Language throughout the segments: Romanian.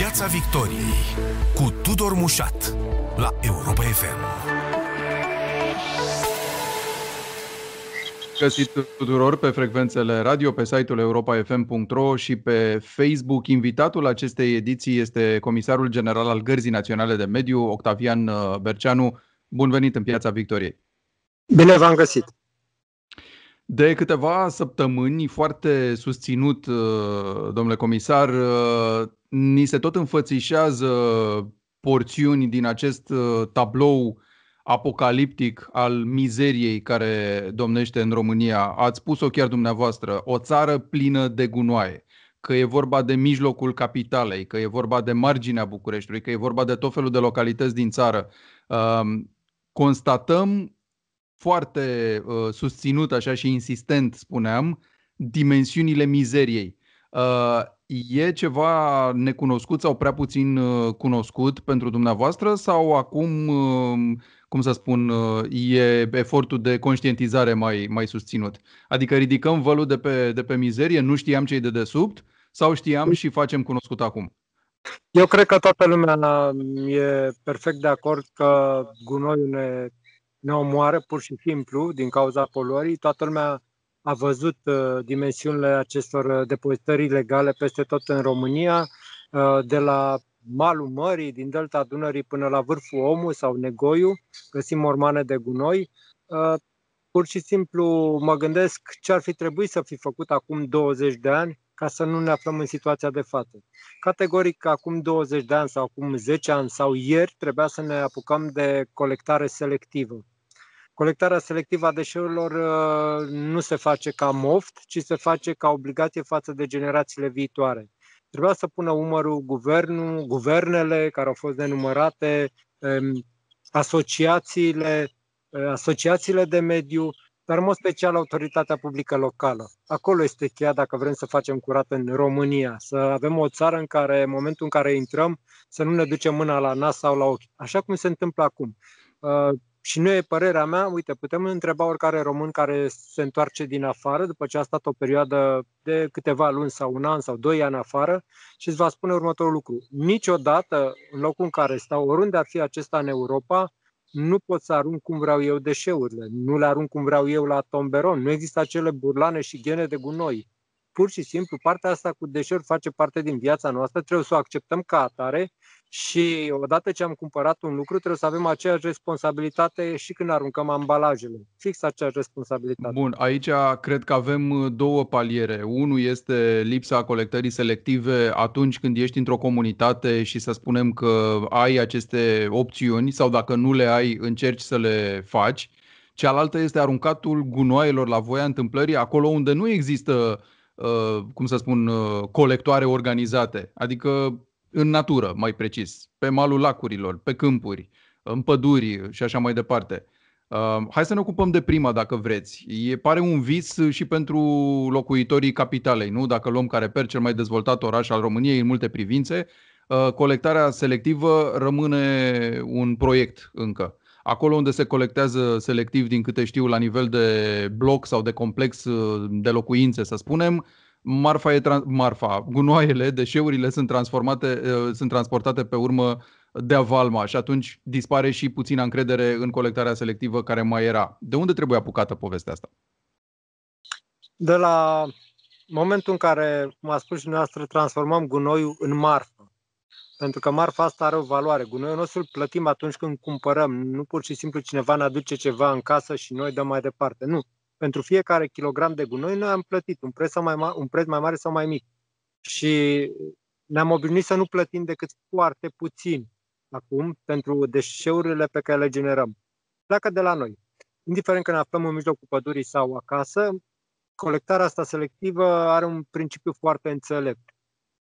Piața Victoriei cu Tudor Mușat la Europa FM. Găsit tuturor pe frecvențele radio, pe site-ul europafm.ro și pe Facebook. Invitatul acestei ediții este Comisarul General al Gărzii Naționale de Mediu, Octavian uh, Berceanu. Bun venit în Piața Victoriei! Bine v-am găsit! De câteva săptămâni, foarte susținut, uh, domnule comisar, uh, ni se tot înfățișează porțiuni din acest uh, tablou apocaliptic al mizeriei care domnește în România. Ați spus-o chiar dumneavoastră, o țară plină de gunoaie că e vorba de mijlocul capitalei, că e vorba de marginea Bucureștiului, că e vorba de tot felul de localități din țară. Constatăm foarte uh, susținut așa și insistent, spuneam, dimensiunile mizeriei. Uh, e ceva necunoscut sau prea puțin uh, cunoscut pentru dumneavoastră sau acum, uh, cum să spun, uh, e efortul de conștientizare mai, mai susținut? Adică ridicăm vălul de pe, de pe mizerie, nu știam ce e de desubt sau știam și facem cunoscut acum? Eu cred că toată lumea e perfect de acord că gunoiul ne ne omoară pur și simplu din cauza poluării. Toată lumea a văzut uh, dimensiunile acestor uh, depozitări ilegale peste tot în România, uh, de la malul mării, din delta Dunării până la vârful Omu sau Negoiu, găsim mormane de gunoi. Uh, pur și simplu mă gândesc ce ar fi trebuit să fi făcut acum 20 de ani ca să nu ne aflăm în situația de față. Categoric, acum 20 de ani sau acum 10 ani sau ieri trebuia să ne apucăm de colectare selectivă. Colectarea selectivă a deșeurilor uh, nu se face ca moft, ci se face ca obligație față de generațiile viitoare. Trebuia să pună umărul guvernul, guvernele care au fost denumărate, um, asociațiile, uh, asociațiile de mediu, dar în mod special autoritatea publică locală. Acolo este cheia dacă vrem să facem curat în România, să avem o țară în care, în momentul în care intrăm, să nu ne ducem mâna la nas sau la ochi, așa cum se întâmplă acum. Uh, și nu e părerea mea, uite, putem întreba oricare român care se întoarce din afară, după ce a stat o perioadă de câteva luni sau un an sau doi ani afară și îți va spune următorul lucru. Niciodată, în locul în care stau, oriunde ar fi acesta în Europa, nu pot să arunc cum vreau eu deșeurile, nu le arunc cum vreau eu la tomberon, nu există acele burlane și ghene de gunoi. Pur și simplu, partea asta cu deșeuri face parte din viața noastră, trebuie să o acceptăm ca atare și odată ce am cumpărat un lucru, trebuie să avem aceeași responsabilitate și când aruncăm ambalajele. Fix aceeași responsabilitate. Bun, aici cred că avem uh, două paliere. Unul este lipsa colectării selective atunci când ești într-o comunitate și să spunem că ai aceste opțiuni sau dacă nu le ai, încerci să le faci. Cealaltă este aruncatul gunoaielor la voia întâmplării acolo unde nu există, uh, cum să spun, uh, colectoare organizate. Adică în natură, mai precis, pe malul lacurilor, pe câmpuri, în păduri și așa mai departe. Uh, hai să ne ocupăm de prima, dacă vreți. E, pare un vis și pentru locuitorii capitalei, nu? Dacă luăm Careper, cel mai dezvoltat oraș al României în multe privințe, uh, colectarea selectivă rămâne un proiect încă. Acolo unde se colectează selectiv, din câte știu, la nivel de bloc sau de complex uh, de locuințe, să spunem, marfa e trans- marfa, gunoaiele, deșeurile sunt transformate, uh, sunt transportate pe urmă de avalma și atunci dispare și puțina încredere în colectarea selectivă care mai era. De unde trebuie apucată povestea asta? De la momentul în care, cum a spus și dumneavoastră, transformăm gunoiul în marfă. Pentru că marfa asta are o valoare. Gunoiul nostru îl plătim atunci când cumpărăm. Nu pur și simplu cineva ne aduce ceva în casă și noi dăm mai departe. Nu pentru fiecare kilogram de gunoi noi am plătit un preț, mai ma- un preț mai mare sau mai mic. Și ne-am obișnuit să nu plătim decât foarte puțin acum pentru deșeurile pe care le generăm. Pleacă de la noi. Indiferent că ne aflăm în mijlocul pădurii sau acasă, colectarea asta selectivă are un principiu foarte înțelept.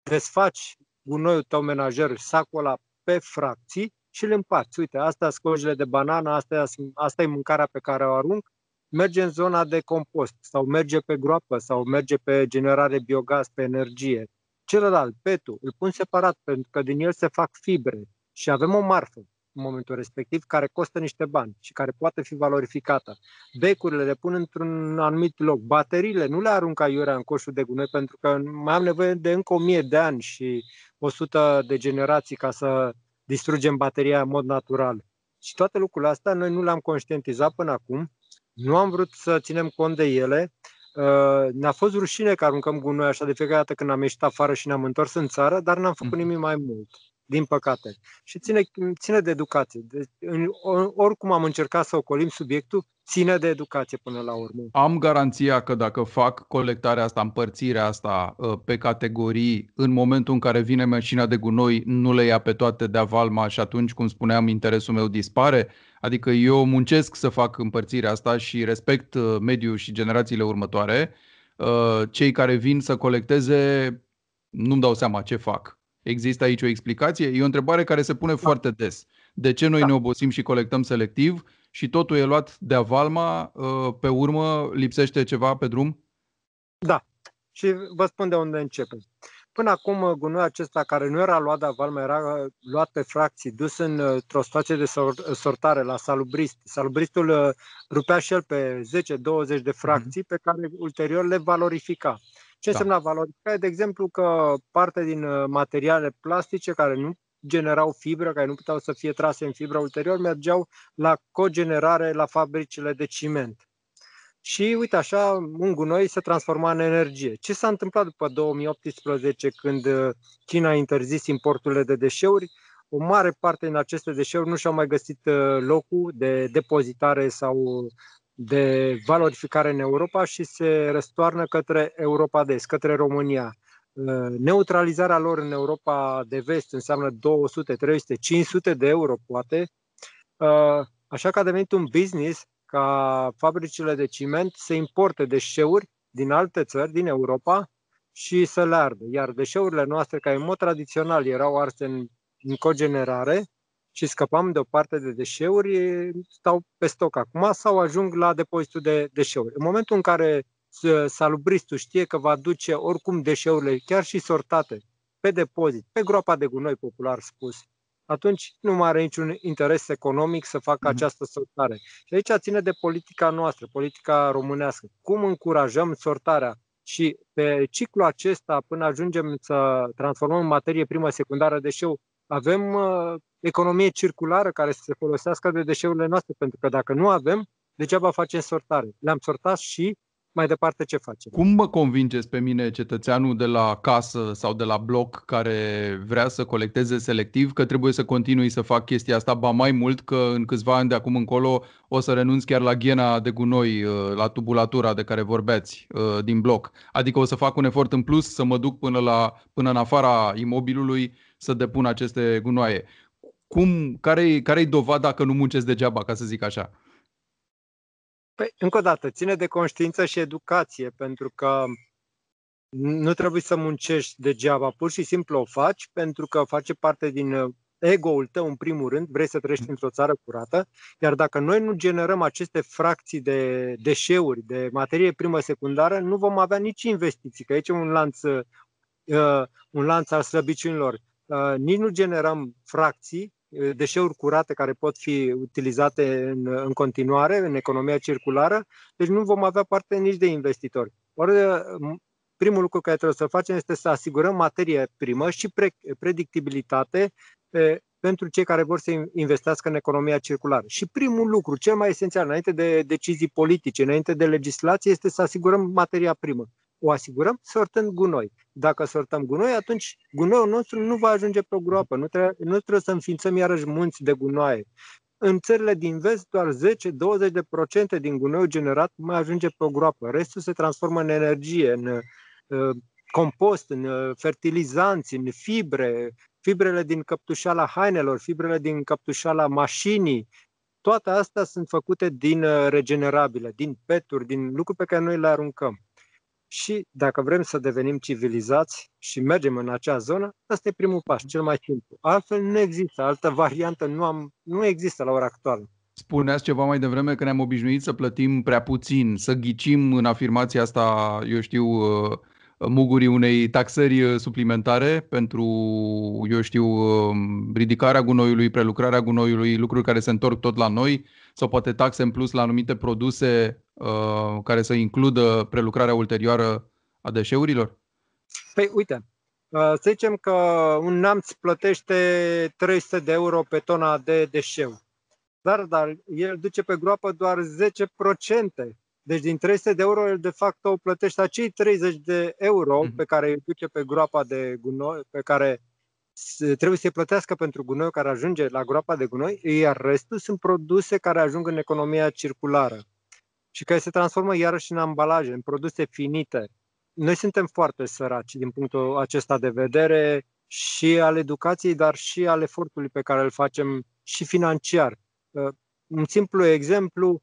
Desfaci gunoiul tău menajer, sacul ăla pe fracții și îl împarți. Uite, astea scojile de banană, asta, asta e mâncarea pe care o arunc, merge în zona de compost sau merge pe groapă sau merge pe generare biogaz, pe energie. Celălalt, petul, îl pun separat pentru că din el se fac fibre și avem o marfă. în momentul respectiv, care costă niște bani și care poate fi valorificată. Becurile le pun într-un anumit loc. Bateriile nu le arunc aiurea în coșul de gunoi pentru că mai am nevoie de încă 1000 de ani și 100 de generații ca să distrugem bateria în mod natural. Și toate lucrurile astea noi nu le-am conștientizat până acum, nu am vrut să ținem cont de ele. Uh, ne-a fost rușine că aruncăm gunoi așa de fiecare dată când am ieșit afară și ne-am întors în țară, dar n-am făcut mhm. nimic mai mult din păcate. Și ține, ține de educație. Deci, în, oricum am încercat să ocolim subiectul, ține de educație până la urmă. Am garanția că dacă fac colectarea asta, împărțirea asta uh, pe categorii, în momentul în care vine mașina de gunoi, nu le ia pe toate de avalma și atunci, cum spuneam, interesul meu dispare? Adică eu muncesc să fac împărțirea asta și respect uh, mediul și generațiile următoare. Uh, cei care vin să colecteze, nu-mi dau seama ce fac Există aici o explicație? E o întrebare care se pune da. foarte des. De ce noi da. ne obosim și colectăm selectiv și totul e luat de avalma, uh, pe urmă lipsește ceva pe drum? Da. Și vă spun de unde începem. Până acum, uh, gunoiul acesta care nu era luat de avalma, era uh, luat pe fracții, dus într-o situație de sortare la salubrist. Salubristul rupea și el pe 10-20 de fracții mm-hmm. pe care ulterior le valorifica. Ce da. înseamnă valorificare? De exemplu că parte din uh, materiale plastice care nu generau fibră, care nu puteau să fie trase în fibră ulterior, mergeau la cogenerare la fabricile de ciment. Și uite așa, un gunoi se transforma în energie. Ce s-a întâmplat după 2018 când uh, China a interzis importurile de deșeuri? O mare parte din aceste deșeuri nu și-au mai găsit uh, locul de depozitare sau de valorificare în Europa și se răstoarnă către Europa de Est, către România. Uh, neutralizarea lor în Europa de Vest înseamnă 200, 300, 500 de euro, poate. Uh, așa că a devenit un business ca fabricile de ciment să importe deșeuri din alte țări, din Europa, și să le ardă. Iar deșeurile noastre, care în mod tradițional erau arse în, în cogenerare, și scăpam de o parte de deșeuri, stau pe stoc acum sau ajung la depozitul de deșeuri. În momentul în care salubristul știe că va duce oricum deșeurile, chiar și sortate, pe depozit, pe groapa de gunoi, popular spus, atunci nu mai are niciun interes economic să facă mm-hmm. această sortare. Și aici ține de politica noastră, politica românească. Cum încurajăm sortarea și pe ciclul acesta, până ajungem să transformăm în materie primă secundară deșeu, avem uh, economie circulară care să se folosească de deșeurile noastre, pentru că dacă nu avem, degeaba facem sortare. Le-am sortat și mai departe ce facem. Cum mă convingeți pe mine, cetățeanul de la casă sau de la bloc care vrea să colecteze selectiv, că trebuie să continui să fac chestia asta, ba mai mult că în câțiva ani de acum încolo o să renunț chiar la ghena de gunoi, uh, la tubulatura de care vorbeați uh, din bloc. Adică o să fac un efort în plus să mă duc până, la, până în afara imobilului să depun aceste gunoaie. Cum, care-i, care-i dovada că nu muncesc degeaba, ca să zic așa? Păi, încă o dată, ține de conștiință și educație, pentru că nu trebuie să muncești degeaba, pur și simplu o faci pentru că face parte din uh, ego-ul tău în primul rând, vrei să trăiești într-o țară curată, iar dacă noi nu generăm aceste fracții de deșeuri, de materie primă secundară, nu vom avea nici investiții, că aici e un lanț, uh, un lanț al slăbiciunilor. Uh, nici nu generăm fracții, uh, deșeuri curate care pot fi utilizate în, în continuare în economia circulară, deci nu vom avea parte nici de investitori. Ori uh, primul lucru care trebuie să facem este să asigurăm materie primă și pre, predictibilitate pe, pentru cei care vor să investească în economia circulară. Și primul lucru, cel mai esențial, înainte de decizii politice, înainte de legislație, este să asigurăm materia primă o asigurăm sortând gunoi. Dacă sortăm gunoi, atunci gunoiul nostru nu va ajunge pe o groapă. Nu trebuie, nu trebuie să înființăm iarăși munți de gunoaie. În țările din vest, doar 10-20% din gunoiul generat mai ajunge pe o groapă. Restul se transformă în energie, în uh, compost, în uh, fertilizanți, în fibre, fibrele din căptușala hainelor, fibrele din căptușala mașinii, toate astea sunt făcute din uh, regenerabile, din peturi, din lucruri pe care noi le aruncăm. Și dacă vrem să devenim civilizați și mergem în acea zonă, ăsta e primul pas, cel mai simplu. Altfel nu există, altă variantă nu, am, nu există la ora actuală. Spuneați ceva mai devreme că ne-am obișnuit să plătim prea puțin, să ghicim în afirmația asta, eu știu, uh, mugurii unei taxări suplimentare pentru, eu știu, um, ridicarea gunoiului, prelucrarea gunoiului, lucruri care se întorc tot la noi, sau poate taxe în plus la anumite produse uh, care să includă prelucrarea ulterioară a deșeurilor? Păi, uite, uh, să zicem că un neamț plătește 300 de euro pe tona de deșeu. Dar, dar el duce pe groapă doar 10%. Deci din 300 de euro, el de fapt o plătește acei 30 de euro mhm. pe care îi duce pe groapa de gunoi, pe care trebuie să-i plătească pentru gunoi care ajunge la groapa de gunoi, iar restul sunt produse care ajung în economia circulară și care se transformă iarăși în ambalaje, în produse finite. Noi suntem foarte săraci din punctul acesta de vedere și al educației, dar și al efortului pe care îl facem și financiar. Uh, un simplu exemplu, uh,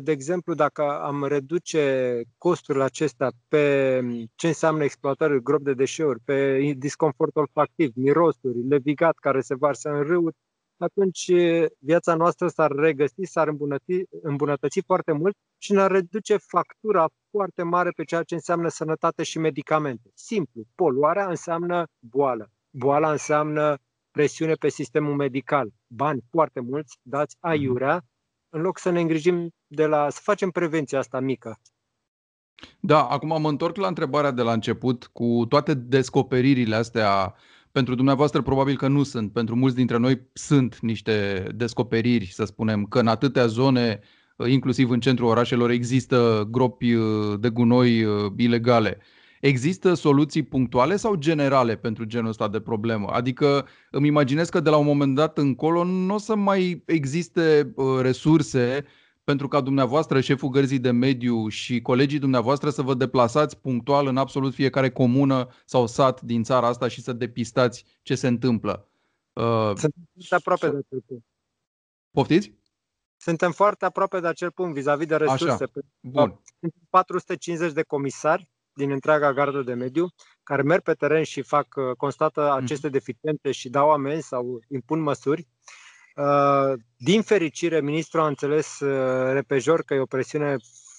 de exemplu, dacă am reduce costurile acestea pe ce înseamnă exploatări grob de deșeuri, pe disconfort olfactiv, mirosuri, levigat care se varsă în râuri, atunci viața noastră s-ar regăsi, s-ar îmbunătăți, îmbunătăți foarte mult și ne-ar reduce factura foarte mare pe ceea ce înseamnă sănătate și medicamente. Simplu, poluarea înseamnă boală. Boala înseamnă presiune pe sistemul medical, bani foarte mulți dați aiurea, în loc să ne îngrijim de la, să facem prevenția asta mică. Da, acum mă întorc la întrebarea de la început cu toate descoperirile astea pentru dumneavoastră probabil că nu sunt, pentru mulți dintre noi sunt niște descoperiri, să spunem, că în atâtea zone, inclusiv în centrul orașelor, există gropi uh, de gunoi uh, ilegale. Există soluții punctuale sau generale pentru genul ăsta de problemă? Adică îmi imaginez că de la un moment dat încolo nu o să mai existe uh, resurse pentru ca dumneavoastră, șeful gărzii de mediu și colegii dumneavoastră să vă deplasați punctual în absolut fiecare comună sau sat din țara asta și să depistați ce se întâmplă. Uh, Suntem aproape de acel punct. Poftiți? Suntem foarte aproape de acel punct vis-a-vis de resurse. Așa. Bun. Sunt 450 de comisari din întreaga gardă de mediu care merg pe teren și fac, uh, constată mhm. aceste deficiențe și dau amenzi sau impun măsuri. Uh, din fericire, ministrul a înțeles uh, repejor că e o presiune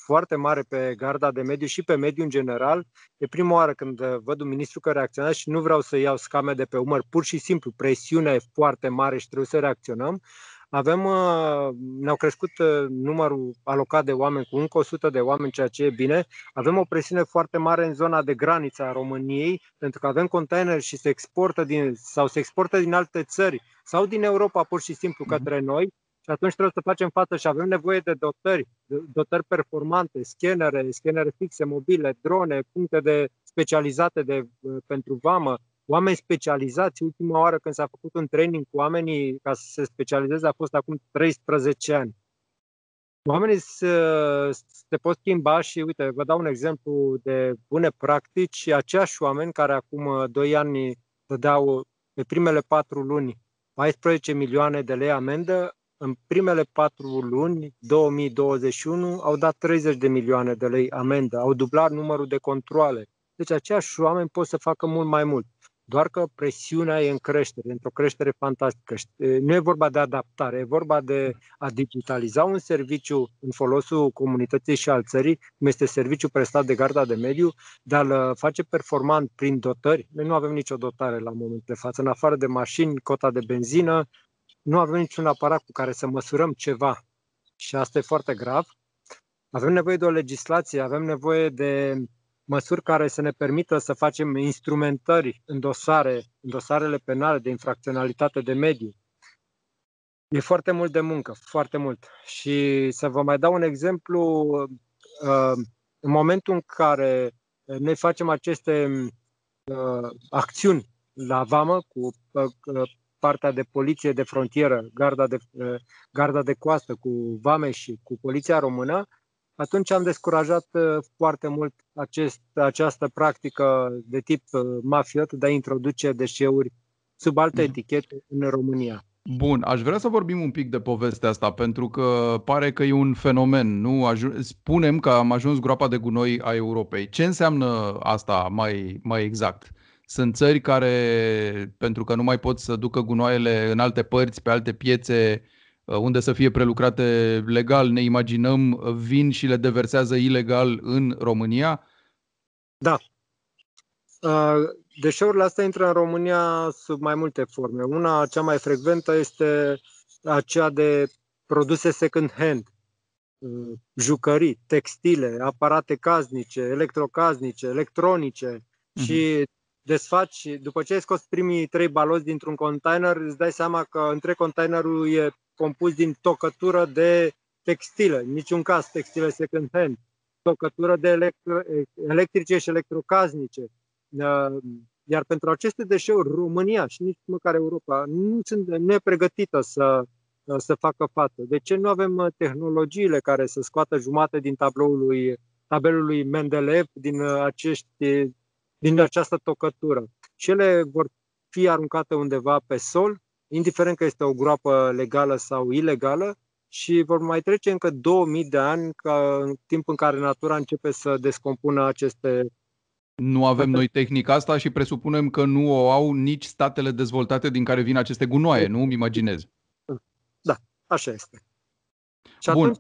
foarte mare pe garda de mediu și pe mediu în general. E prima oară când văd un ministru care reacționează și nu vreau să iau scame de pe umăr, pur și simplu presiunea e foarte mare și trebuie să reacționăm. Avem, uh, ne-au crescut numărul alocat de oameni cu încă 100 de oameni, ceea ce e bine. Avem o presiune foarte mare în zona de graniță a României, pentru că avem container și se exportă din, sau se exportă din alte țări sau din Europa pur și simplu mhm. către noi și atunci trebuie să facem față și avem nevoie de dotări, dotări performante, scanere, scanere fixe, mobile, drone, puncte de specializate de, uh, pentru vamă, oameni specializați. Ultima oară când s-a făcut un training cu oamenii ca să se specializeze a fost acum 13 ani. Oamenii se, se pot schimba și, uite, vă dau un exemplu de bune practici. Aceiași oameni care acum 2 ani dădeau pe primele 4 luni 14 milioane de lei amendă, în primele patru luni, 2021, au dat 30 de milioane de lei amendă, au dublat numărul de controle. Deci aceiași oameni pot să facă mult mai mult doar că presiunea e în creștere, într-o creștere fantastică. Nu e vorba de adaptare, e vorba de a digitaliza un serviciu în folosul comunității și al țării, cum este serviciul prestat de garda de mediu, de a-l uh, face performant prin dotări. Noi nu avem nicio dotare la momentul de față, în afară de mașini, cota de benzină, nu avem niciun aparat cu care să măsurăm ceva. Și asta e foarte grav. Avem nevoie de o legislație, avem nevoie de măsuri care să ne permită să facem instrumentări în dosare, în dosarele penale de infracționalitate de mediu. E foarte mult de muncă, foarte mult. Și să vă mai dau un exemplu, uh, în momentul în care noi facem aceste uh, acțiuni la vamă cu uh, partea de poliție de frontieră, garda de, garda de coastă cu vame și cu poliția română, atunci am descurajat uh, foarte mult acest, această practică de tip uh, mafiot de a introduce deșeuri sub alte mhm. etichete în România. Bun, aș vrea să vorbim un pic de povestea asta, pentru că pare că e un fenomen. Nu Aju- spunem că am ajuns groapa de gunoi a Europei. Ce înseamnă asta mai, mai exact? Sunt țări care, pentru că nu mai pot să ducă gunoaiele în alte părți, pe alte piețe, Uh, unde să fie prelucrate legal, ne imaginăm, uh, vin și le deversează ilegal în România? Da. Deșeurile astea intră în România sub mai multe forme. Una, cea mai frecventă, este aceea de produse second-hand, jucării, textile, aparate casnice, electrocasnice, electronice uh-huh. și desfaci, după ce ai scos primii trei baloți dintr-un container, îți dai seama că între containerul e compus din tocătură de textile, în niciun caz textile second-hand, tocătură de electro, electrice și electrocasnice. Uh, iar pentru aceste deșeuri, România și nici măcar Europa nu sunt nepregătită să, uh, să facă față. De ce nu avem uh, tehnologiile care să scoată jumate din tabloului, tabelul lui Mendeleev din, acești, din această tocătură? Și ele vor fi aruncate undeva pe sol, indiferent că este o groapă legală sau ilegală, și vor mai trece încă 2000 de ani ca în timp în care natura începe să descompună aceste nu avem noi tehnica asta și presupunem că nu o au nici statele dezvoltate din care vin aceste gunoaie, nu? Îmi imaginez. Da, așa este. Și Bun. atunci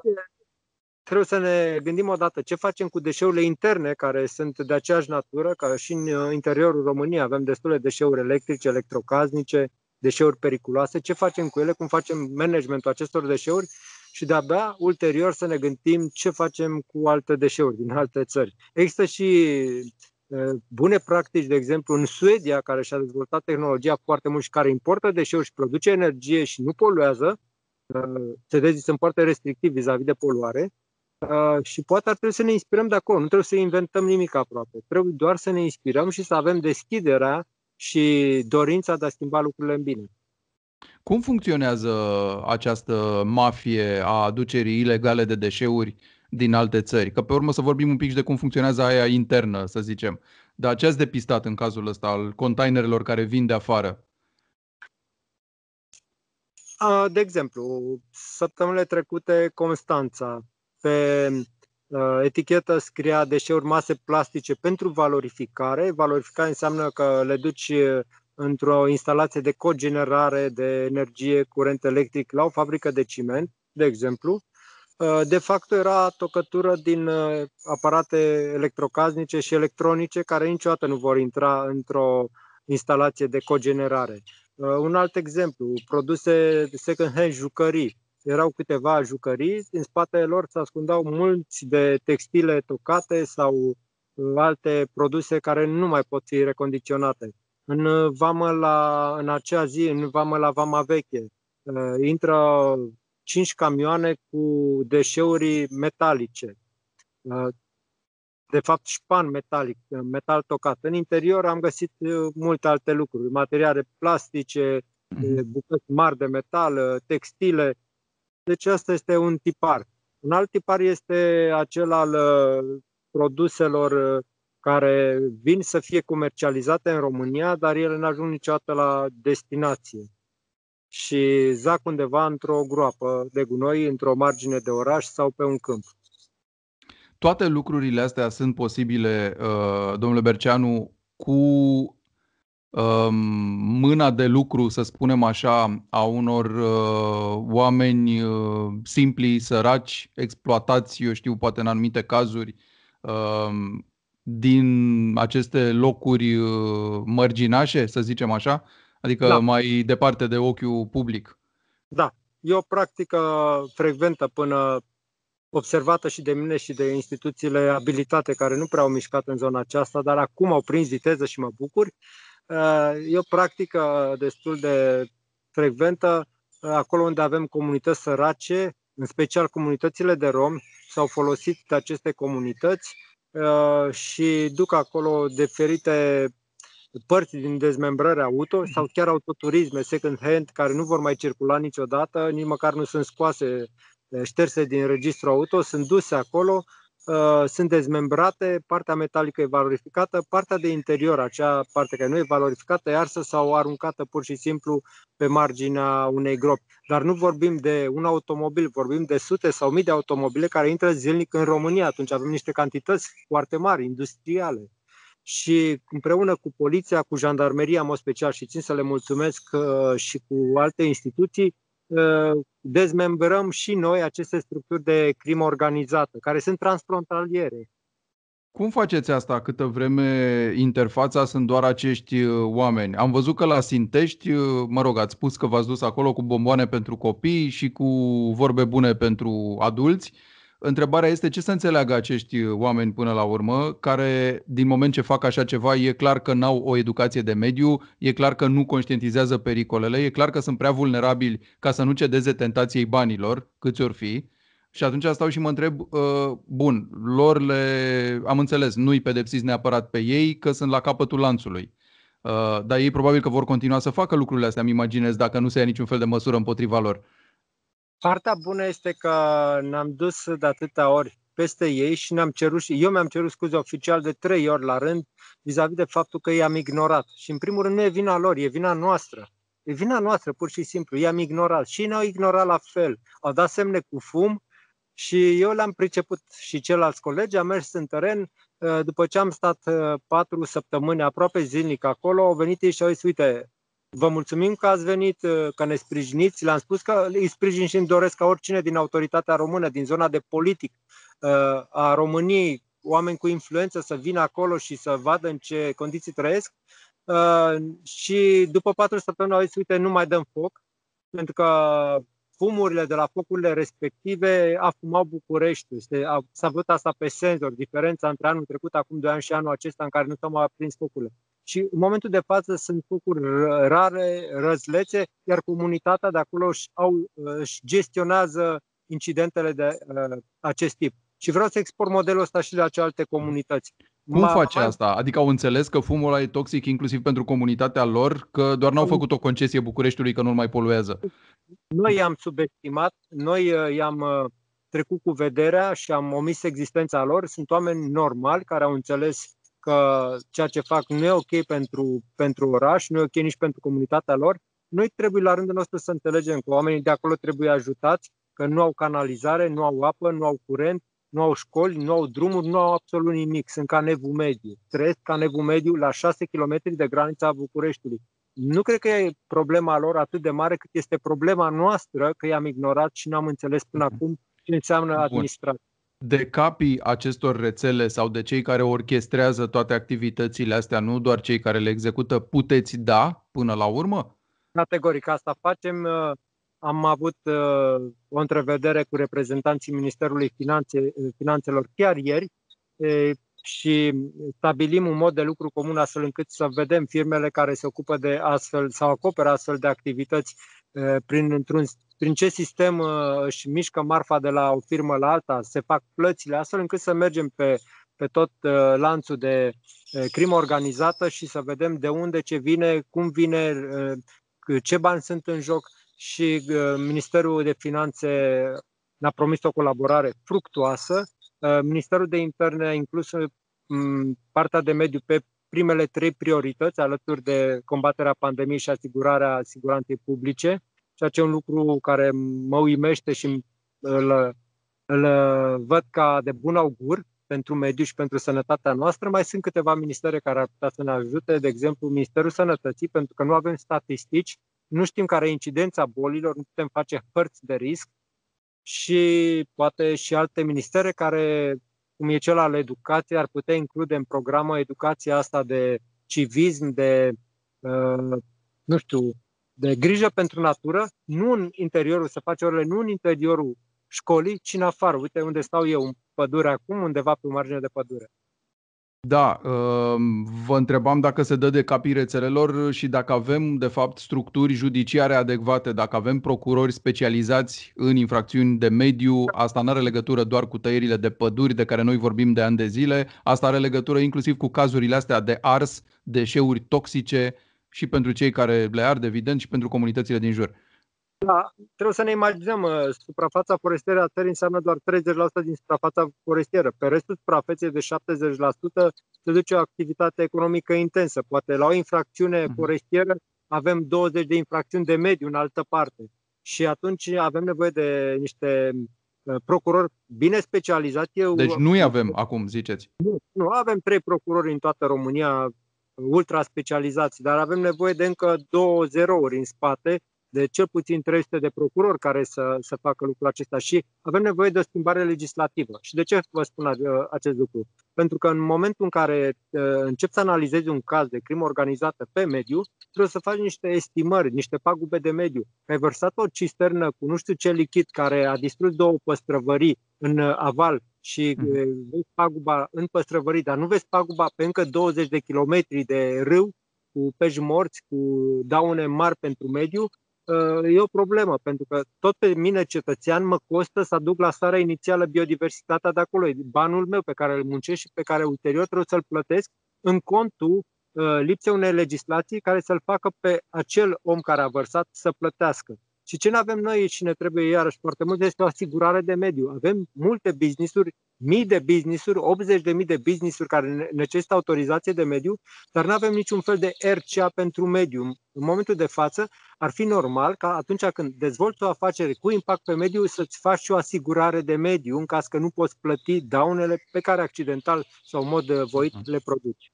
trebuie să ne gândim odată ce facem cu deșeurile interne care sunt de aceeași natură, ca și în uh, interiorul României. Avem destule deșeuri electrice, electrocasnice, deșeuri periculoase, ce facem cu ele, cum facem managementul acestor deșeuri? Și de-abia ulterior să ne gândim ce facem cu alte deșeuri din alte țări. Există și bune practici, de exemplu, în Suedia, care și-a dezvoltat tehnologia foarte mult și care importă deșeuri și produce energie și nu poluează, suedezii sunt foarte restrictivi vis-a-vis de poluare, și poate ar trebui să ne inspirăm de acolo. Nu trebuie să inventăm nimic aproape. Trebuie doar să ne inspirăm și să avem deschiderea și dorința de a schimba lucrurile în bine. Cum funcționează această mafie a aducerii ilegale de deșeuri din alte țări? Că pe urmă să vorbim un pic și de cum funcționează aia internă, să zicem. Dar ce ați depistat în cazul ăsta al containerelor care vin de afară? De exemplu, săptămânile trecute Constanța, pe etichetă scria deșeuri mase plastice pentru valorificare. Valorificare înseamnă că le duci într-o instalație de cogenerare de energie curent electric la o fabrică de ciment, de exemplu. Uh, de fapt, era tocătură din uh, aparate electrocasnice și electronice care niciodată nu vor intra într-o instalație de cogenerare. Uh, un alt exemplu, produse de second-hand jucării. Erau câteva jucării, în spatele lor se ascundeau mulți de textile tocate sau alte produse care nu mai pot fi recondiționate. În vamă la, în acea zi, în vamă la Vama Veche, intră cinci camioane cu deșeuri metalice. Uh, de fapt, șpan metalic, uh, metal tocat. În interior am găsit uh, multe alte lucruri, materiale plastice, mhm. bucăți mari de metal, textile. Deci asta este un tipar. Un alt tipar este acel al produselor care vin să fie comercializate în România, dar ele nu ajung niciodată la destinație și zac undeva într-o groapă de gunoi, într-o margine de oraș sau pe un câmp. Toate lucrurile astea sunt posibile, uh, domnule Berceanu, cu um, mâna de lucru, să spunem așa, a unor uh, oameni uh, simpli, săraci, exploatați, eu știu, poate în anumite cazuri, um, din aceste locuri mărginașe, să zicem așa, Adică da. mai departe de ochiul public. Da, e o practică frecventă până observată și de mine și de instituțiile abilitate care nu prea au mișcat în zona aceasta, dar acum au prins viteză și mă bucur. E o practică destul de frecventă acolo unde avem comunități sărace, în special comunitățile de romi, s-au folosit de aceste comunități și duc acolo diferite părți din dezmembrări auto sau chiar autoturisme second-hand care nu vor mai circula niciodată, nici măcar nu sunt scoase, șterse din registru auto, sunt duse acolo, uh, sunt dezmembrate, partea metalică e valorificată, partea de interior, acea parte care nu e valorificată, e arsă sau aruncată pur și simplu pe marginea unei gropi. Dar nu vorbim de un automobil, vorbim de sute sau mii de automobile care intră zilnic în România. Atunci avem niște cantități foarte mari, industriale și împreună cu poliția, cu jandarmeria, în mod special, și țin să le mulțumesc uh, și cu alte instituții, uh, dezmembrăm și noi aceste structuri de crimă organizată, care sunt transfrontaliere. Cum faceți asta câtă vreme interfața sunt doar acești uh, oameni? Am văzut că la Sintești, uh, mă rog, ați spus că v-ați dus acolo cu bomboane pentru copii și cu vorbe bune pentru adulți. Întrebarea este ce să înțeleagă acești oameni până la urmă, care din moment ce fac așa ceva, e clar că n-au o educație de mediu, e clar că nu conștientizează pericolele, e clar că sunt prea vulnerabili ca să nu cedeze tentației banilor, câți ori fi. Și atunci stau și mă întreb, uh, bun, lor le, am înțeles, nu-i pedepsiți neapărat pe ei, că sunt la capătul lanțului. Uh, dar ei probabil că vor continua să facă lucrurile astea, îmi imaginez, dacă nu se ia niciun fel de măsură împotriva lor. Partea bună este că ne-am dus de atâtea ori peste ei și ne-am cerut, eu mi-am cerut scuze oficial de trei ori la rând vis-a-vis de faptul că i-am ignorat. Și în primul rând nu e vina lor, e vina noastră. E vina noastră, pur și simplu. I-am ignorat. Și ne-au ignorat la fel. Au dat semne cu fum și eu le-am priceput și ceilalți colegi. Am mers în teren. Uh, după ce am stat uh, patru săptămâni aproape zilnic acolo, au venit ei și au zis, uite, Vă mulțumim că ați venit, uh, că ne sprijiniți. Le-am spus că îi sprijin și îmi doresc ca oricine din autoritatea română, din zona de politic uh, a României, oameni cu influență să vină acolo și să vadă în ce condiții trăiesc. Uh, și după patru săptămâni au zis, uite, nu mai dăm foc, pentru că fumurile de la focurile respective afumau București. S-a văzut asta pe senzor, diferența între anul trecut, acum doi ani și anul acesta în care nu s-au mai aprins focurile și în momentul de față sunt focuri rare, răzlețe, iar comunitatea de acolo își, au, își gestionează incidentele de uh, acest tip. Și vreau să export modelul ăsta și la celelalte comunități. Cum Ma, face asta? Adică au înțeles că fumul ăla e toxic inclusiv pentru comunitatea lor, că doar n-au făcut o concesie Bucureștiului că nu-l mai poluează? Noi i-am subestimat, noi uh, i-am uh, trecut cu vederea și am omis existența lor. Sunt oameni normali care au înțeles că ceea ce fac nu e ok pentru, pentru oraș, nu e ok nici pentru comunitatea lor, noi trebuie la rândul nostru să înțelegem că oamenii de acolo trebuie ajutați, că nu au canalizare, nu au apă, nu au curent, nu au școli, nu au drumuri, nu au absolut nimic. Sunt ca nevul mediu. Trăiesc ca nevul mediu la 6 km de granița Bucureștiului. Nu cred că e problema lor atât de mare cât este problema noastră că i-am ignorat și n-am înțeles până mhm. acum ce înseamnă administrație de capii acestor rețele sau de cei care orchestrează toate activitățile astea, nu doar cei care le execută, puteți da până la urmă? Categoric, asta facem. Uh, am avut uh, o întrevedere cu reprezentanții Ministerului Finanțe, Finanțelor chiar ieri și stabilim un mod de lucru comun astfel încât să vedem firmele care se ocupă de astfel sau acoperă astfel de activități prin, într-un, prin ce sistem își mișcă marfa de la o firmă la alta, se fac plățile, astfel încât să mergem pe, pe tot lanțul de crimă organizată și să vedem de unde ce vine, cum vine, ce bani sunt în joc și Ministerul de Finanțe ne-a promis o colaborare fructuoasă. Ministerul de Interne a inclus partea de mediu pe primele trei priorități alături de combaterea pandemiei și asigurarea siguranței publice, ceea ce e un lucru care mă uimește și îl, îl văd ca de bun augur pentru mediu și pentru sănătatea noastră. Mai sunt câteva ministere care ar putea să ne ajute, de exemplu Ministerul Sănătății, pentru că nu avem statistici, nu știm care e incidența bolilor, nu putem face hărți de risc și poate și alte ministere care cum e cel al educației, ar putea include în programă educația asta de civism, de, uh, nu știu, de grijă pentru natură, nu în interiorul, să face orele nu în interiorul școlii, ci în afară. Uite unde stau eu, în pădure acum, undeva pe o margine de pădure. Da, um, vă întrebam dacă se dă de capii rețelelor și dacă avem, de fapt, structuri judiciare adecvate, dacă avem procurori specializați în infracțiuni de mediu, asta nu are legătură doar cu tăierile de păduri de care noi vorbim de ani de zile, asta are legătură inclusiv cu cazurile astea de ars, deșeuri toxice și pentru cei care le ard, evident, și pentru comunitățile din jur. Da, trebuie să ne imaginăm, uh, suprafața forestieră a țării înseamnă doar 30% din suprafața forestieră. Pe restul suprafeței de 70% se duce o activitate economică intensă. Poate la o infracțiune mhm. forestieră avem 20 de infracțiuni de mediu în altă parte. Și atunci avem nevoie de niște uh, procurori bine specializați. Eu, deci nu avem acum, ziceți? Nu, nu, avem trei procurori în toată România ultra specializați, dar avem nevoie de încă două zerouri în spate de cel puțin 300 de procurori care să, să facă lucrul acesta și avem nevoie de o schimbare legislativă. Și de ce vă spun acest lucru? Pentru că în momentul în care uh, începi să analizezi un caz de crimă organizată pe mediu, trebuie să faci niște estimări, niște pagube de mediu. Ai vărsat o cisternă cu nu știu ce lichid care a distrus două păstrăvării în uh, aval și mm. vezi paguba în păstrăvării, dar nu vezi paguba pe încă 20 de kilometri de râu cu pești morți, cu daune mari pentru mediu, e o problemă, pentru că tot pe mine, cetățean, mă costă să aduc la starea inițială biodiversitatea de acolo. E banul meu pe care îl muncesc și pe care ulterior trebuie să-l plătesc în contul lipsei unei legislații care să-l facă pe acel om care a vărsat să plătească. Și ce ne avem noi și ne trebuie iarăși foarte mult este o asigurare de mediu. Avem multe businessuri, mii de businessuri, 80 de mii de businessuri care necesită autorizație de mediu, dar nu avem niciun fel de RCA pentru mediu. În momentul de față ar fi normal ca atunci când dezvolți o afacere cu impact pe mediu să-ți faci și o asigurare de mediu în caz că nu poți plăti daunele pe care accidental sau în mod voit le produci.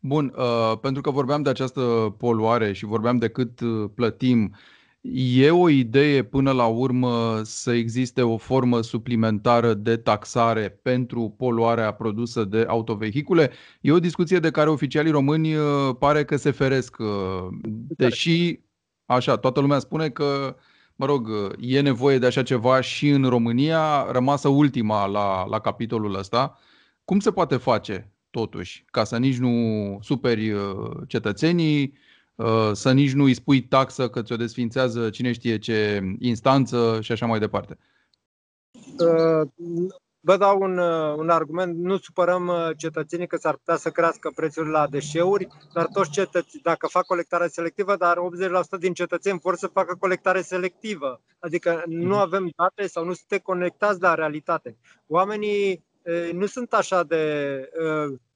Bun, uh, pentru că vorbeam de această poluare și vorbeam de cât uh, plătim, E o idee până la urmă să existe o formă suplimentară de taxare pentru poluarea produsă de autovehicule? E o discuție de care oficialii români uh, pare că se feresc, uh, deși, așa, toată lumea spune că, mă rog, e nevoie de așa ceva și în România, rămasă ultima la, la capitolul ăsta. Cum se poate face, totuși, ca să nici nu superi uh, cetățenii, Uh, să nici nu îi spui taxă că ți-o desfințează cine știe ce instanță și așa mai departe? Uh, vă dau un, uh, un argument. Nu supărăm cetățenii că s-ar putea să crească prețurile la deșeuri, dar toți cetățenii, dacă fac colectare selectivă, dar 80% din cetățeni vor să facă colectare selectivă. Adică nu mhm. avem date sau nu suntem conectați la realitate. Oamenii nu sunt așa de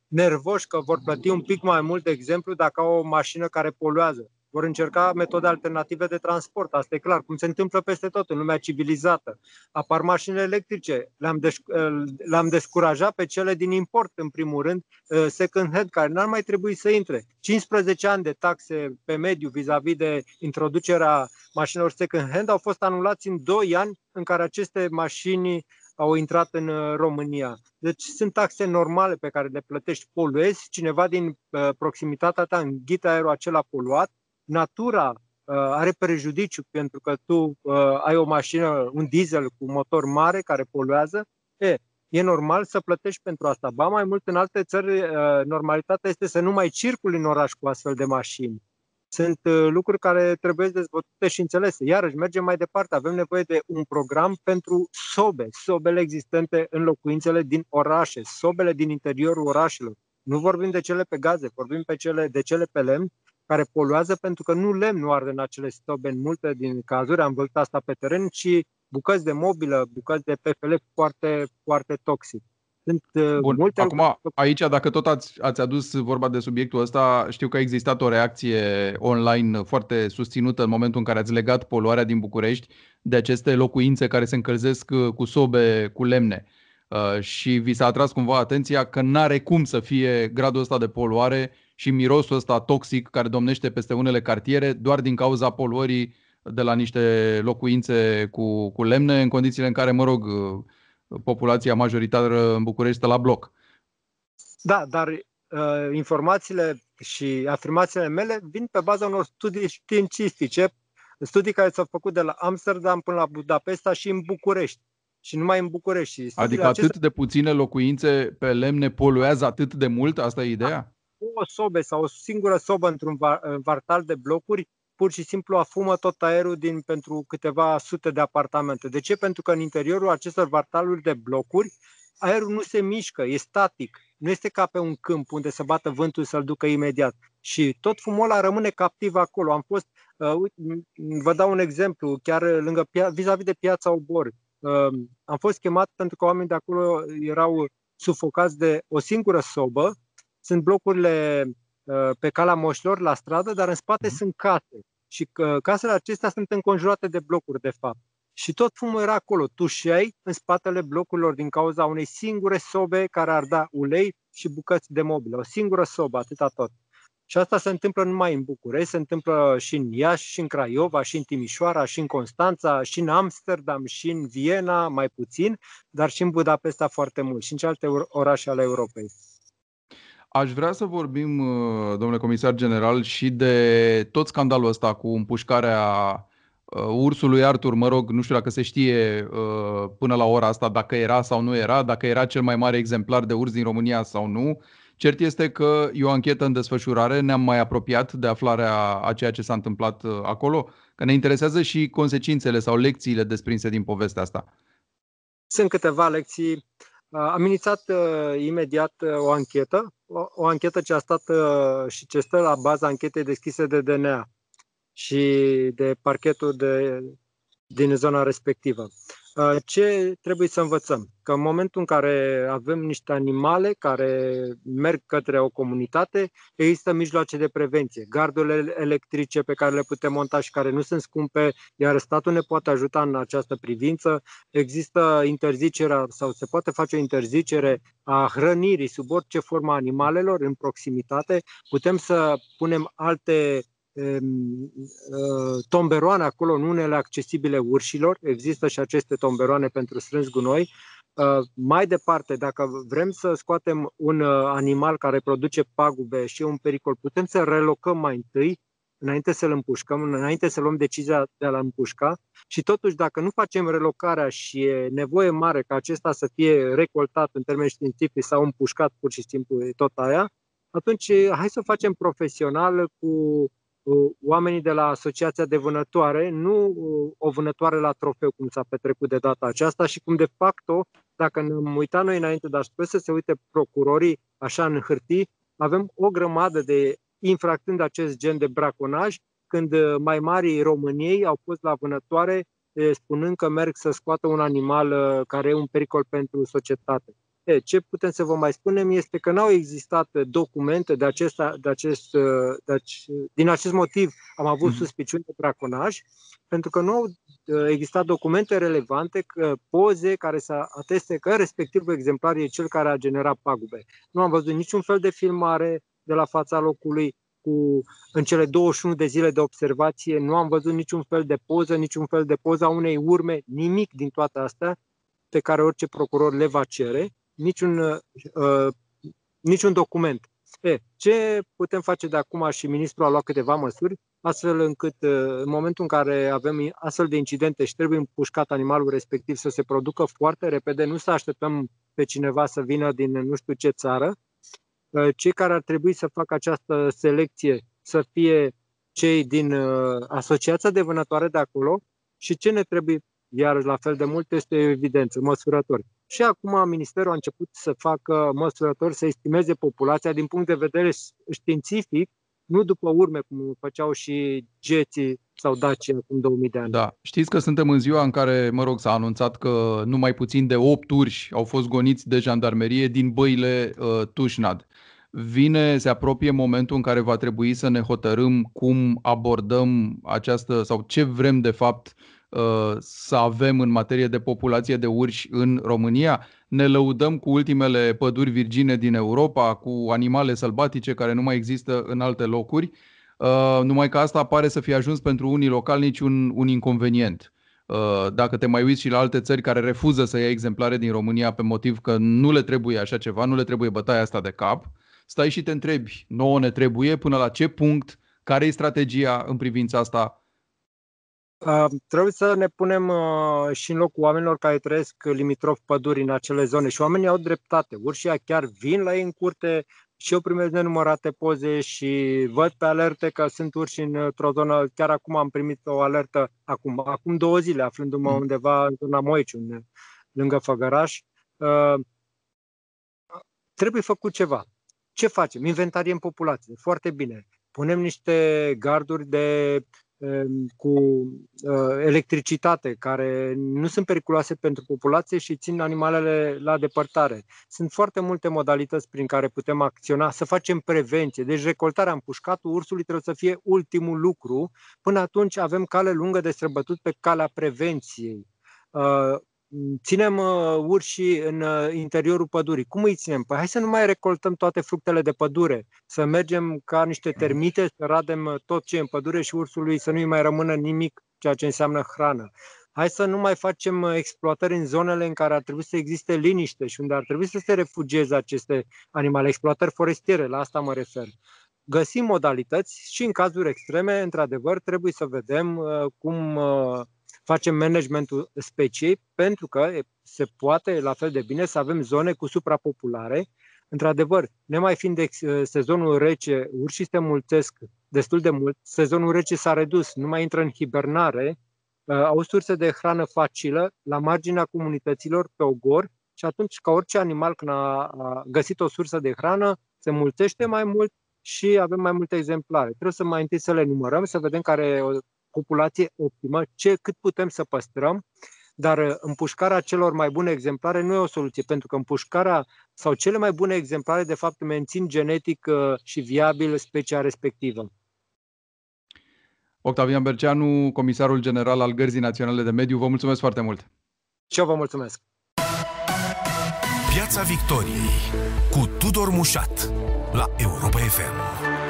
nervoși că vor plăti un pic mai mult, de exemplu, dacă au o mașină care poluează. Vor încerca metode alternative de transport, asta e clar, cum se întâmplă peste tot în lumea civilizată. Apar mașini electrice, le-am, desc- le-am descurajat pe cele din import, în primul rând, uh, second hand, care n-ar mai trebui să intre. 15 ani de taxe pe mediu vis-a-vis de introducerea mașinilor second hand au fost anulați în 2 ani în care aceste mașini au intrat în uh, România. Deci sunt taxe normale pe care le plătești, poluezi, cineva din uh, proximitatea ta înghită aerul acela poluat, natura uh, are prejudiciu pentru că tu ai o mașină, un diesel cu motor mare care poluează, e, e normal să plătești pentru asta. Ba mai mult, în alte țări, normalitatea este să nu mai circuli în oraș cu astfel de mașini sunt uh, lucruri care trebuie dezvoltate și înțelese. Iarăși, mergem mai departe. Avem nevoie de un program pentru sobe, sobele existente în locuințele din orașe, sobele din interiorul orașelor. Nu vorbim de cele pe gaze, vorbim pe cele, de cele pe lemn, care poluează pentru că nu lemn nu arde în acele sobe în multe din cazuri, am văzut asta pe teren, ci bucăți de mobilă, bucăți de PFL foarte, foarte toxic. Sunt uh, Bun. multe Acum, lucruri. aici, dacă tot ați, ați adus vorba de subiectul ăsta, știu că a existat o reacție online foarte susținută în momentul în care ați legat poluarea din București de aceste locuințe care se încălzesc uh, cu sobe, cu lemne. Uh, și vi s-a atras cumva atenția că n-are cum să fie gradul ăsta de poluare și mirosul ăsta toxic care domnește peste unele cartiere doar din cauza poluării de la niște locuințe cu, cu lemne, în condițiile în care, mă rog, populația majoritară în București stă la bloc. Da, dar uh, informațiile și afirmațiile mele vin pe baza unor studii științifice, studii care s-au făcut de la Amsterdam până la Budapesta și în București. Și numai în București. Adică atât acestea... de puține locuințe pe lemne poluează atât de mult? Asta e ideea? Da. O sobe sau o singură sobă într-un vartal de blocuri pur și simplu afumă tot aerul din, pentru câteva sute de apartamente. De ce? Pentru că în interiorul acestor vartaluri de blocuri, aerul nu se mișcă, e static. Nu este ca pe un câmp unde să bată vântul să-l ducă imediat. Și tot fumul ăla rămâne captiv acolo. Am fost, uh, vă dau un exemplu, chiar lângă, vis-a-vis de piața Obor. Uh, am fost chemat pentru că oamenii de acolo erau sufocați de o singură sobă. Sunt blocurile Uh, pe calea moșilor la stradă, dar în spate mm. sunt case. Și că casele acestea sunt înconjurate de blocuri, de fapt. Și tot fumul era acolo. Tu ai în spatele blocurilor din cauza unei singure sobe care ar da ulei și bucăți de mobilă. O singură sobă, atâta tot. Și asta se întâmplă numai în București, se întâmplă și în Iași, și în Craiova, și în Timișoara, și în Constanța, și în Amsterdam, și în Viena, mai puțin, dar și în Budapesta foarte mult, și în celelalte orașe ale Europei. Aș vrea să vorbim, uh, domnule comisar general, și de tot scandalul ăsta cu împușcarea uh, ursului Artur, mă rog, nu știu dacă se știe uh, până la ora asta dacă era sau nu era, dacă era cel mai mare exemplar de urs din România sau nu. Cert este că e o anchetă în desfășurare, ne-am mai apropiat de aflarea a ceea ce s-a întâmplat acolo, că ne interesează și consecințele sau lecțiile desprinse din povestea asta. Sunt câteva lecții am inițiat uh, imediat uh, o anchetă, o, o anchetă ce a stat uh, și ce stă la baza anchetei deschise de DNA și de parchetul de, din zona respectivă. Uh, ce trebuie să învățăm? Că în momentul în care avem niște animale care merg către o comunitate, există mijloace de prevenție, gardurile electrice pe care le putem monta și care nu sunt scumpe, iar statul ne poate ajuta în această privință. Există interzicerea sau se poate face o interzicere a hrănirii sub orice formă a animalelor în proximitate. Putem să punem alte Uh, tomberoane acolo, în unele accesibile urșilor. Există și aceste tomberoane pentru strâns gunoi. Uh, mai departe, dacă vrem să scoatem un uh, animal care produce pagube și un pericol, putem să relocăm mai întâi, înainte să-l împușcăm, înainte să luăm decizia de a-l împușca și totuși dacă nu facem relocarea și e nevoie mare ca acesta să fie recoltat în termeni științifici sau împușcat pur și simplu tot aia, atunci hai să o facem profesional cu Uh, oamenii de la Asociația de Vânătoare, nu uh, o vânătoare la trofeu, cum s-a petrecut de data aceasta și cum de facto, dacă ne-am uitat noi înainte, dar sper să se uite procurorii așa în hârtii, avem o grămadă de infractând acest gen de braconaj, când uh, mai mari României au fost la vânătoare spunând că merg să scoată un animal care e un pericol pentru societate. E, ce putem să vă mai spunem este că n-au existat documente de acest, de acest, de acest, din acest motiv am avut mm-hmm. suspiciuni de braconaj, pentru că nu au uh, existat documente relevante, că, poze care să ateste că respectivul exemplar e cel care a generat pagube. Nu am văzut niciun fel de filmare de la fața locului, cu, în cele 21 de zile de observație, nu am văzut niciun fel de poză, niciun fel de poză a unei urme, nimic din toate astea pe care orice procuror le va cere niciun, uh, niciun document. E, ce putem face de acum și ministrul a luat câteva măsuri, astfel încât uh, în momentul în care avem astfel de incidente și trebuie împușcat animalul respectiv să se producă foarte repede, nu să așteptăm pe cineva să vină din nu știu ce țară, uh, cei care ar trebui să facă această selecție să fie cei din uh, asociația de vânătoare de acolo și ce ne trebuie iar la fel de mult este evidență, măsurători. Și acum Ministerul a început să facă măsurători, să estimeze populația din punct de vedere științific, nu după urme, cum făceau și geții sau Dacia acum 2000 de ani. Da. Știți că suntem în ziua în care, mă rog, s-a anunțat că numai puțin de 8 urși au fost goniți de jandarmerie din băile uh, Tușnad. Vine, se apropie momentul în care va trebui să ne hotărâm cum abordăm această sau ce vrem de fapt Uh, să avem în materie de populație de urși în România. Ne lăudăm cu ultimele păduri virgine din Europa, cu animale sălbatice care nu mai există în alte locuri, uh, numai că asta pare să fie ajuns pentru unii localnici un, un inconvenient. Uh, dacă te mai uiți și la alte țări care refuză să ia exemplare din România pe motiv că nu le trebuie așa ceva, nu le trebuie bătaia asta de cap, stai și te întrebi, nouă ne trebuie, până la ce punct, care e strategia în privința asta, Uh, trebuie să ne punem uh, și în locul oamenilor care trăiesc limitrof păduri în acele zone și oamenii au dreptate. Urșia chiar vin la ei în curte și eu primesc nenumărate poze și văd pe alerte că sunt urși într-o zonă. Chiar acum am primit o alertă, acum, acum două zile, aflându-mă mm. undeva în zona Moici, lângă Făgăraș. Uh, trebuie făcut ceva. Ce facem? Inventariem populație. Foarte bine. Punem niște garduri de Ehm, cu uh, electricitate, care nu sunt periculoase pentru populație și țin animalele la depărtare. Sunt foarte multe modalități prin care putem acționa, să facem prevenție. Deci recoltarea împușcatul ursului trebuie să fie ultimul lucru. Până atunci avem cale lungă de străbătut pe calea prevenției. Uh, ținem uh, urșii în uh, interiorul pădurii. Cum îi ținem? Păi hai să nu mai recoltăm toate fructele de pădure, să mergem ca niște termite, să radem tot ce e în pădure și ursului să nu-i mai rămână nimic, ceea ce înseamnă hrană. Hai să nu mai facem exploatări în zonele în care ar trebui să existe liniște și unde ar trebui să se refugieze aceste animale, exploatări forestiere, la asta mă refer găsim modalități și în cazuri extreme, într-adevăr, trebuie să vedem uh, cum uh, facem managementul speciei, pentru că se poate, la fel de bine, să avem zone cu suprapopulare. Într-adevăr, nemai fiind de uh, sezonul rece, urșii se mulțesc destul de mult, sezonul rece s-a redus, nu mai intră în hibernare, au surse de hrană facilă la marginea comunităților pe ogor și atunci, ca orice animal, când a găsit o sursă de hrană, se mulțește mai mult și avem mai multe exemplare. Trebuie să mai întâi să le numărăm, să vedem care e o populație optimă, ce, cât putem să păstrăm, dar uh, împușcarea celor mai bune exemplare nu e o soluție, pentru că împușcarea sau cele mai bune exemplare, de fapt, mențin genetic uh, și viabil specia respectivă. Octavian Berceanu, comisarul general al Gărzii Naționale de Mediu, vă mulțumesc foarte mult! Și eu vă mulțumesc! Piața Victoriei cu Tudor Mușat la Europa FM.